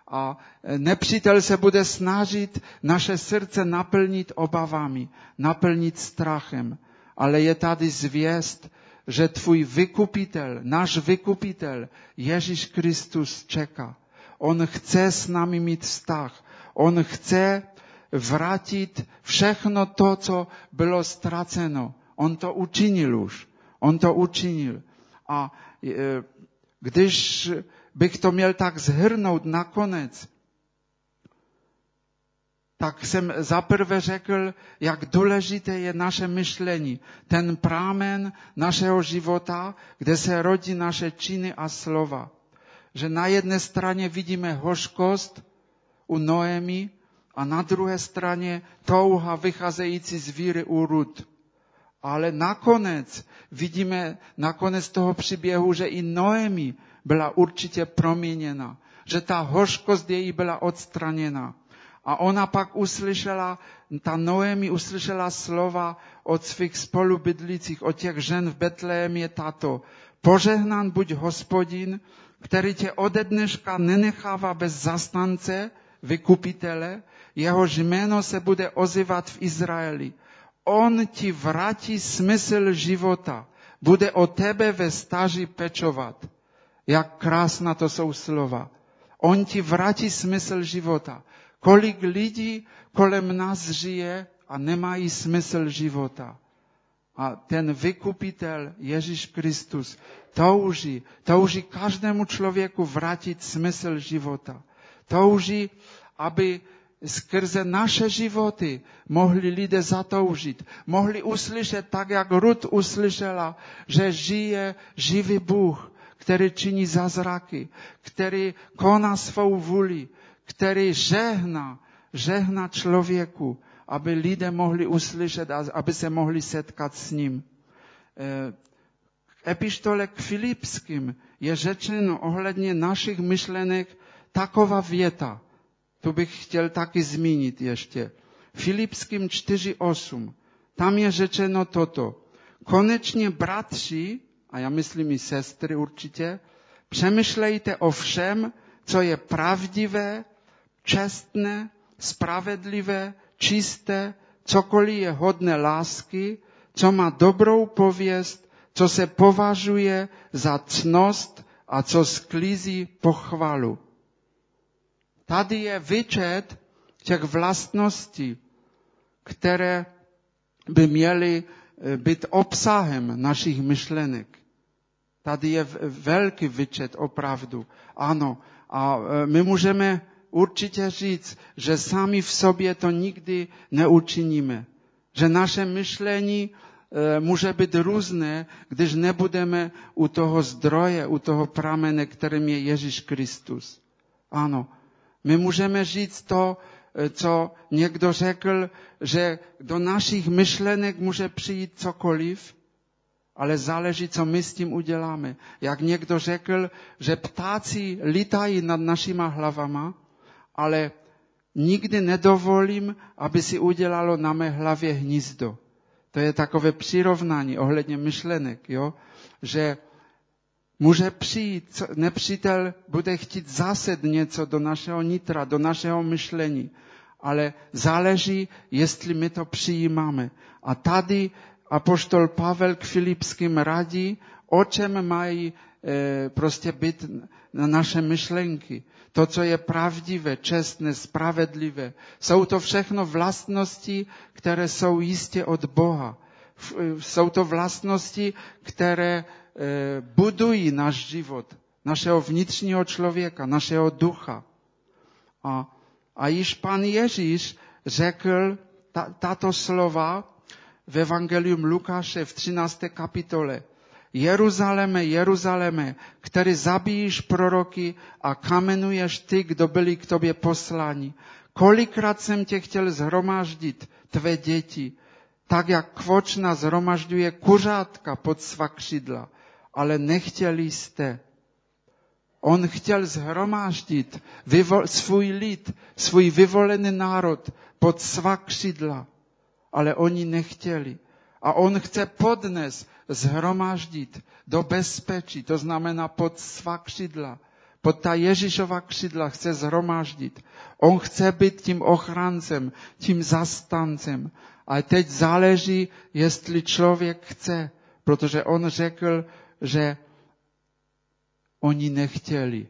A eh, nepřítel se bude snažit naše srdce naplnit obavami, naplnit strachem ale je tady zvěst, že tvůj vykupitel, náš vykupitel, Ježíš Kristus čeká. On chce s námi mít vztah. On chce vrátit všechno to, co bylo ztraceno. On to učinil už. On to učinil. A e, když bych to měl tak zhrnout nakonec, tak jsem zaprvé řekl, jak důležité je naše myšlení, ten prámen našeho života, kde se rodí naše činy a slova. Že na jedné straně vidíme hořkost u Noemi a na druhé straně touha vycházející z víry u Rud. Ale nakonec vidíme, nakonec toho příběhu, že i Noemi byla určitě proměněna, že ta hořkost její byla odstraněna a ona pak uslyšela, ta Noemi uslyšela slova od svých spolubydlících, od těch žen v Betlémě tato. Požehnán buď hospodin, který tě ode dneška nenechává bez zastance, vykupitele, jehož jméno se bude ozývat v Izraeli. On ti vrátí smysl života, bude o tebe ve stáži pečovat. Jak krásná to jsou slova. On ti vrátí smysl života. Kolik lidí kolem nás žije a nemají smysl života. A ten vykupitel Ježíš Kristus touží, touží každému člověku vrátit smysl života. Touží, aby skrze naše životy mohli lidé zatoužit, mohli uslyšet tak, jak Rud uslyšela, že žije živý Bůh, který činí zázraky, který koná svou vůli, který žehná, žehná člověku, aby lidé mohli uslyšet a aby se mohli setkat s ním. V e, epištole k Filipským je řečeno ohledně našich myšlenek taková věta. Tu bych chtěl taky zmínit ještě. Filipským 4.8. Tam je řečeno toto. Konečně bratři, a já myslím i sestry určitě, přemýšlejte o všem, co je pravdivé, čestné, spravedlivé, čisté, cokoliv je hodné lásky, co má dobrou pověst, co se považuje za cnost a co sklízí pochvalu. Tady je vyčet těch vlastností, které by měly eh, být obsahem našich myšlenek. Tady je velký vyčet opravdu. Ano, a e, my můžeme určitě říct, že sami v sobě to nikdy neučiníme. Že naše myšlení e, může být různé, když nebudeme u toho zdroje, u toho pramene, kterým je Ježíš Kristus. Ano, my můžeme říct to, e, co někdo řekl, že do našich myšlenek může přijít cokoliv, ale záleží, co my s tím uděláme. Jak někdo řekl, že ptáci lítají nad našima hlavama, ale nikdy nedovolím, aby si udělalo na mé hlavě hnízdo. To je takové přirovnání ohledně myšlenek, jo? že může přijít, nepřítel bude chtít zase něco do našeho nitra, do našeho myšlení, ale záleží, jestli my to přijímáme. A tady apoštol Pavel k Filipským radí, o čem mají prostě být na naše myšlenky. To, co je pravdivé, čestné, spravedlivé. Jsou to všechno vlastnosti, které jsou jistě od Boha. Jsou to vlastnosti, které e, budují náš život, našeho vnitřního člověka, našeho ducha. A, a již pan Ježíš řekl ta, tato slova v Evangelium Lukáše v 13. kapitole. Jeruzaleme, Jeruzaleme, který zabíjíš proroky a kamenuješ ty, kdo byli k tobě posláni. Kolikrát jsem tě chtěl zhromáždit, tvé děti, tak jak kvočna zhromažďuje kuřátka pod svá křidla, ale nechtěli jste. On chtěl zhromáždit svůj lid, svůj vyvolený národ pod svá křidla ale oni nechtěli. A on chce podnes zhromaždit do bezpečí, to znamená pod svá křidla, pod ta Ježíšova křidla chce zhromaždit. On chce být tím ochrancem, tím zastancem. A teď záleží, jestli člověk chce, protože on řekl, že oni nechtěli.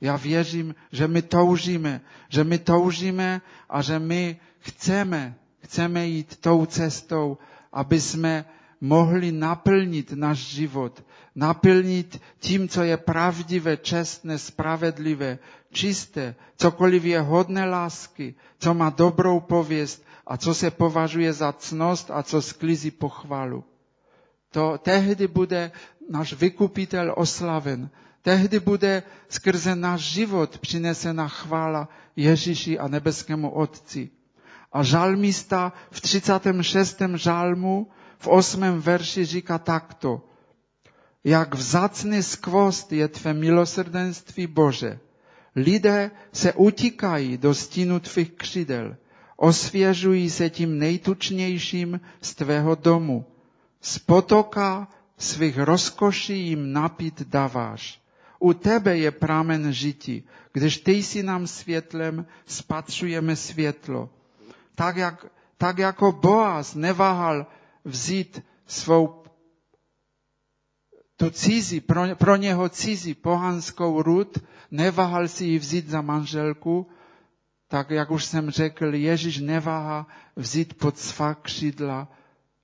Já věřím, že my toužíme, že my toužíme a že my chceme chceme jít tou cestou, aby jsme mohli naplnit náš život, naplnit tím, co je pravdivé, čestné, spravedlivé, čisté, cokoliv je hodné lásky, co má dobrou pověst a co se považuje za cnost a co sklízí pochvalu. To tehdy bude náš vykupitel oslaven. Tehdy bude skrze náš život přinesena chvála Ježíši a nebeskému Otci. A žalmista v 36. žalmu v 8. verši říká takto. Jak vzácný skvost je tvé milosrdenství Bože. Lidé se utíkají do stínu tvých křidel. Osvěžují se tím nejtučnějším z tvého domu. Z potoka svých rozkoší jim napít dáváš. U tebe je pramen žití. Když ty jsi nám světlem, spatřujeme světlo tak, jak, tak jako Boaz neváhal vzít svou tu cizí, pro, pro něho cizí pohanskou rud, neváhal si ji vzít za manželku, tak jak už jsem řekl, Ježíš neváhá vzít pod svá křídla,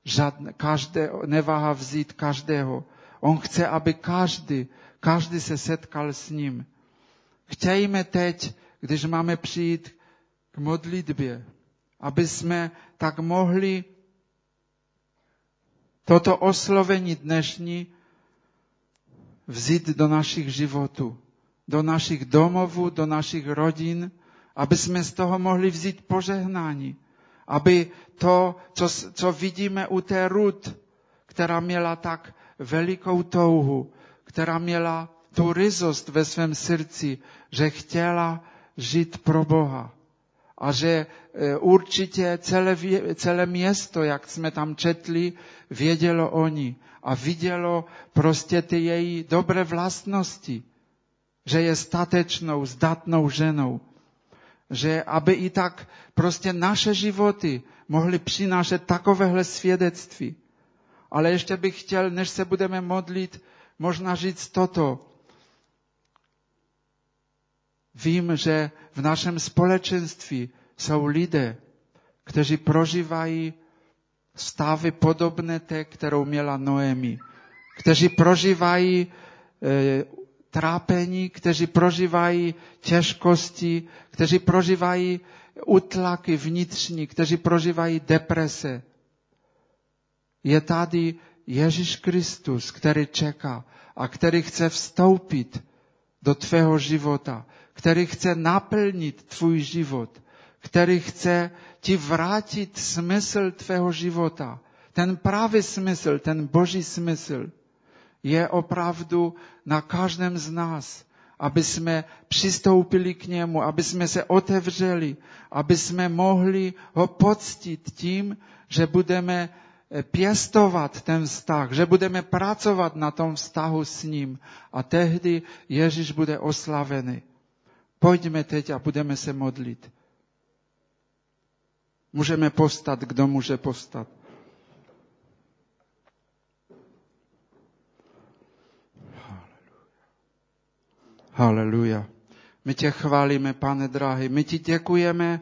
žádné, každé, neváhá vzít každého. On chce, aby každý, každý se setkal s ním. Chtějme teď, když máme přijít k modlitbě, aby jsme tak mohli toto oslovení dnešní vzít do našich životů, do našich domovů, do našich rodin, aby jsme z toho mohli vzít požehnání. Aby to, co, co vidíme u té Rud, která měla tak velikou touhu, která měla tu ryzost ve svém srdci, že chtěla žít pro Boha a že e, určitě celé, celé město, jak jsme tam četli, vědělo o ní a vidělo prostě ty její dobré vlastnosti, že je statečnou, zdatnou ženou. že aby i tak prostě naše životy mohly přinášet takovéhle svědectví. Ale ještě bych chtěl, než se budeme modlit, možná říct toto. Vím, že v našem společenství jsou lidé, kteří prožívají stavy podobné té, kterou měla Noemi, kteří prožívají e, trápení, kteří prožívají těžkosti, kteří prožívají utlaky vnitřní, kteří prožívají deprese. Je tady Ježíš Kristus, který čeká a který chce vstoupit do tvého života, který chce naplnit tvůj život, který chce ti vrátit smysl tvého života. Ten pravý smysl, ten boží smysl je opravdu na každém z nás, aby jsme přistoupili k němu, aby jsme se otevřeli, aby jsme mohli ho poctit tím, že budeme pěstovat ten vztah, že budeme pracovat na tom vztahu s ním a tehdy Ježíš bude oslavený. Pojďme teď a budeme se modlit. Můžeme postat, kdo může postat. Haleluja. My tě chválíme, pane drahý. My ti děkujeme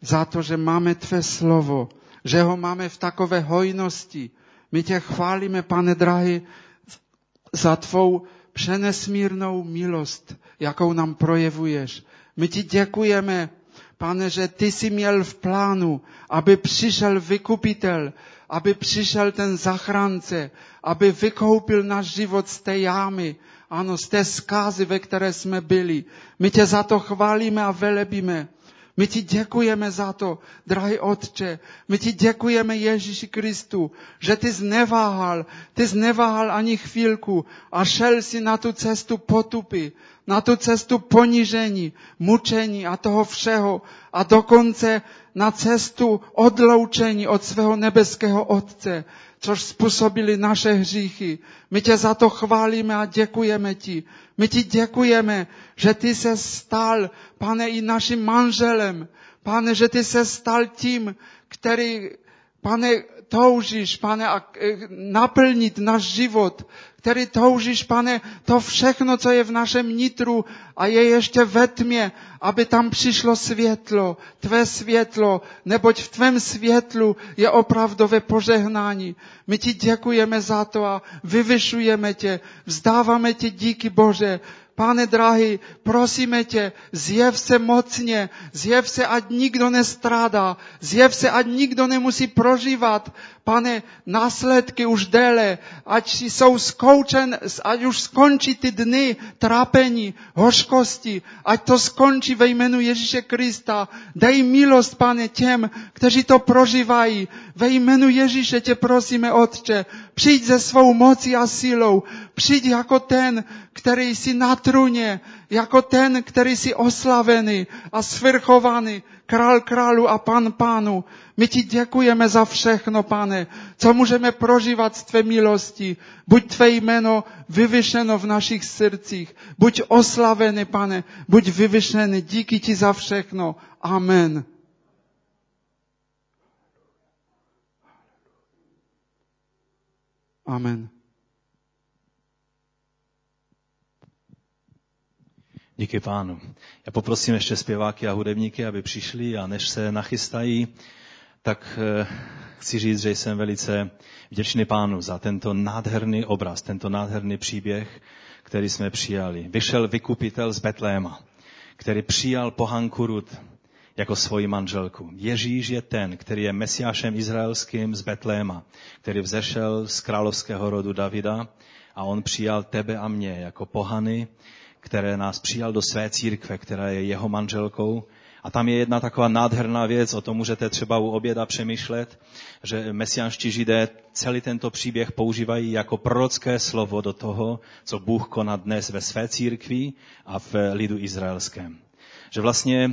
za to, že máme tvé slovo, že ho máme v takové hojnosti. My tě chválíme, pane drahý, za tvou přenesmírnou milost, jakou nám projevuješ. My ti děkujeme, pane, že ty jsi měl v plánu, aby přišel vykupitel, aby přišel ten zachránce, aby vykoupil náš život z té jámy, ano, z té zkázy, ve které jsme byli. My tě za to chválíme a velebíme. My ti děkujeme za to, drahý Otče. My ti děkujeme Ježíši Kristu, že ty zneváhal, ty zneváhal ani chvílku a šel si na tu cestu potupy, na tu cestu ponížení, mučení a toho všeho a dokonce na cestu odloučení od svého nebeského Otce což způsobili naše hříchy. My tě za to chválíme a děkujeme ti. My ti děkujeme, že ty se stal, pane, i naším manželem. Pane, že ty se stal tím, který, pane, toužíš, pane, a e, naplnit náš život, který toužíš, pane, to všechno, co je v našem nitru a je ještě ve tmě, aby tam přišlo světlo, tvé světlo, neboť v tvém světlu je opravdové požehnání. My ti děkujeme za to a vyvyšujeme tě, vzdáváme ti díky Bože, Pane drahý, prosíme tě, zjev se mocně, zjev se, ať nikdo nestrádá, zjev se, ať nikdo nemusí prožívat, pane, následky už déle, ať jsou skoučen, ať už skončí ty dny trápení, hořkosti, ať to skončí ve jménu Ježíše Krista. Dej milost, pane, těm, kteří to prožívají. Ve jménu Ježíše tě prosíme, Otče, přijď ze svou mocí a silou, přijď jako ten, který jsi na trůně, jako ten, který jsi oslavený a svrchovaný, král králu a pan pánu. My ti děkujeme za všechno, pane, co můžeme prožívat z tvé milosti. Buď tvé jméno vyvyšeno v našich srdcích. Buď oslavený, pane, buď vyvyšený. Díky ti za všechno. Amen. Amen. Díky pánu. Já poprosím ještě zpěváky a hudebníky, aby přišli a než se nachystají, tak eh, chci říct, že jsem velice vděčný pánu za tento nádherný obraz, tento nádherný příběh, který jsme přijali. Vyšel vykupitel z Betléma, který přijal pohanku Rud jako svoji manželku. Ježíš je ten, který je mesiášem izraelským z Betléma, který vzešel z královského rodu Davida a on přijal tebe a mě jako pohany, které nás přijal do své církve, která je jeho manželkou. A tam je jedna taková nádherná věc, o tom můžete třeba u oběda přemýšlet, že mesianští židé celý tento příběh používají jako prorocké slovo do toho, co Bůh koná dnes ve své církvi a v lidu izraelském. Že vlastně e,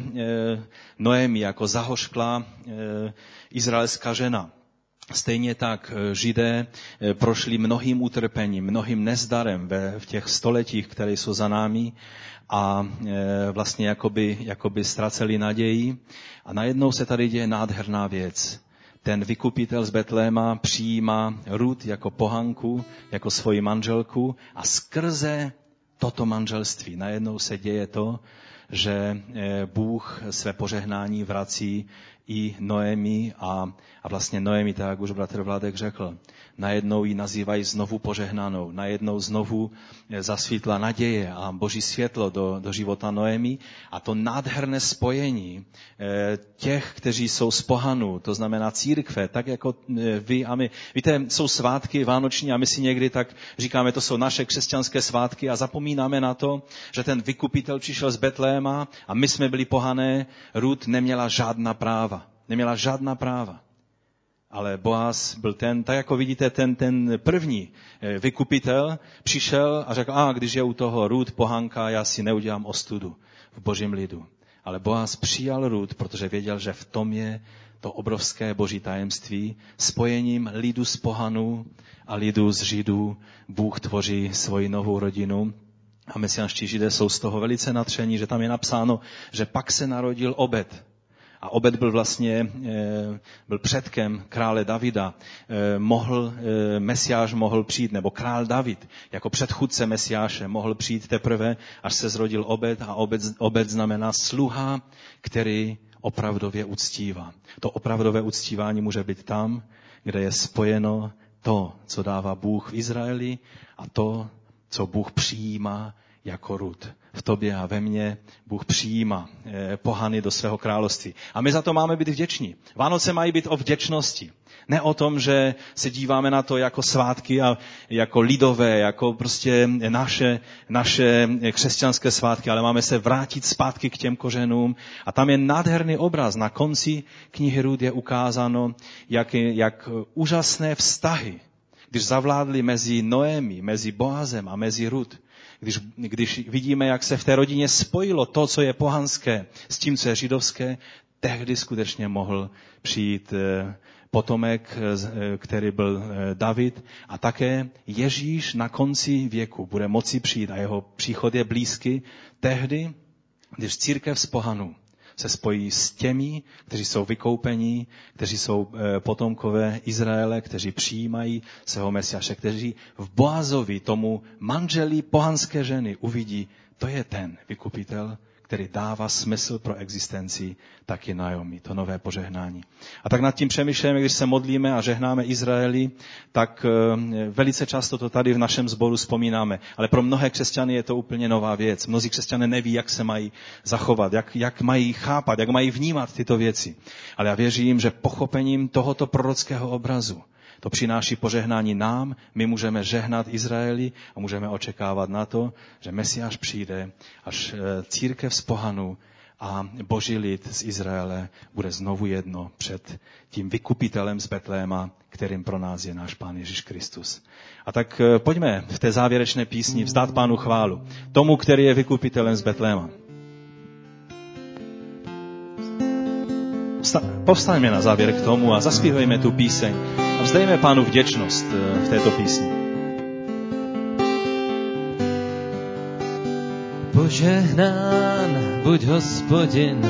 Noemi jako zahošklá e, izraelská žena, Stejně tak eh, židé eh, prošli mnohým utrpením, mnohým nezdarem ve, v těch stoletích, které jsou za námi a e, vlastně jakoby, jakoby ztraceli naději. A najednou se tady děje nádherná věc. Ten vykupitel z Betléma přijímá Rud jako pohanku, jako svoji manželku a skrze toto manželství najednou se děje to, že Bůh své požehnání vrací i Noemi a, a vlastně Noemi, tak jak už bratr Vladek řekl, najednou ji nazývají znovu požehnanou, najednou znovu eh, zasvítla naděje a boží světlo do, do života Noemi a to nádherné spojení eh, těch, kteří jsou z pohanu, to znamená církve, tak jako eh, vy a my. Víte, jsou svátky vánoční a my si někdy tak říkáme, to jsou naše křesťanské svátky a zapomínáme na to, že ten vykupitel přišel z Betléma a my jsme byli pohané, Rud neměla žádná práva Neměla žádná práva. Ale Boaz byl ten, tak jako vidíte, ten, ten první eh, vykupitel přišel a řekl, a když je u toho Rud pohanka, já si neudělám ostudu v božím lidu. Ale Boaz přijal Rud, protože věděl, že v tom je to obrovské boží tajemství. Spojením lidu z pohanů a lidu z židů Bůh tvoří svoji novou rodinu. A mesianští židé jsou z toho velice natření, že tam je napsáno, že pak se narodil obed. A Obed byl vlastně eh, byl předkem krále Davida. Eh, mohl, eh, Mesiáš mohl přijít, nebo král David jako předchůdce Mesiáše mohl přijít teprve, až se zrodil Obed a Obed, Obed znamená sluha, který opravdově uctívá. To opravdové uctívání může být tam, kde je spojeno to, co dává Bůh v Izraeli a to, co Bůh přijímá jako rud. V tobě a ve mně Bůh přijímá eh, pohany do svého království. A my za to máme být vděční. Vánoce mají být o vděčnosti. Ne o tom, že se díváme na to jako svátky a jako lidové, jako prostě naše, naše křesťanské svátky, ale máme se vrátit zpátky k těm kořenům. A tam je nádherný obraz. Na konci knihy Rud je ukázáno, jak, jak úžasné vztahy, když zavládli mezi Noemi, mezi Boazem a mezi Rud, když, když vidíme, jak se v té rodině spojilo to, co je pohanské, s tím, co je židovské, tehdy skutečně mohl přijít eh, potomek, eh, eh, který byl David. A také Ježíš na konci věku bude moci přijít a jeho příchod je blízky. Tehdy, když církev z pohanu se spojí s těmi, kteří jsou vykoupení, kteří jsou eh, potomkové Izraele, kteří přijímají svého Mesiaše, kteří v Boazovi, tomu manželi pohanské ženy, uvidí, to je ten vykupitel, který dává smysl pro existenci taky Naomi, to nové požehnání. A tak nad tím přemýšlíme, když se modlíme a žehnáme Izraeli, tak eh, velice často to tady v našem sboru vzpomínáme. Ale pro mnohé křesťany je to úplně nová věc. Mnozí křesťané neví, jak se mají zachovat, jak, jak mají chápat, jak mají vnímat tyto věci. Ale já věřím, že pochopením tohoto prorockého obrazu to přináší požehnání nám, my můžeme žehnat Izraeli a můžeme očekávat na to, že Mesiáš přijde, až eh, církev z pohanu a boží lid z Izraele bude znovu jedno před tím vykupitelem z Betléma, kterým pro nás je náš Pán Ježíš Kristus. A tak eh, pojďme v té závěrečné písni vzdát Pánu chválu. Tomu, který je vykupitelem z Betléma. Povstaňme na závěr k tomu a zaspívejme tu píseň a vzdejme Pánu vděčnost eh, v této písni. Požehnán buď hospodin,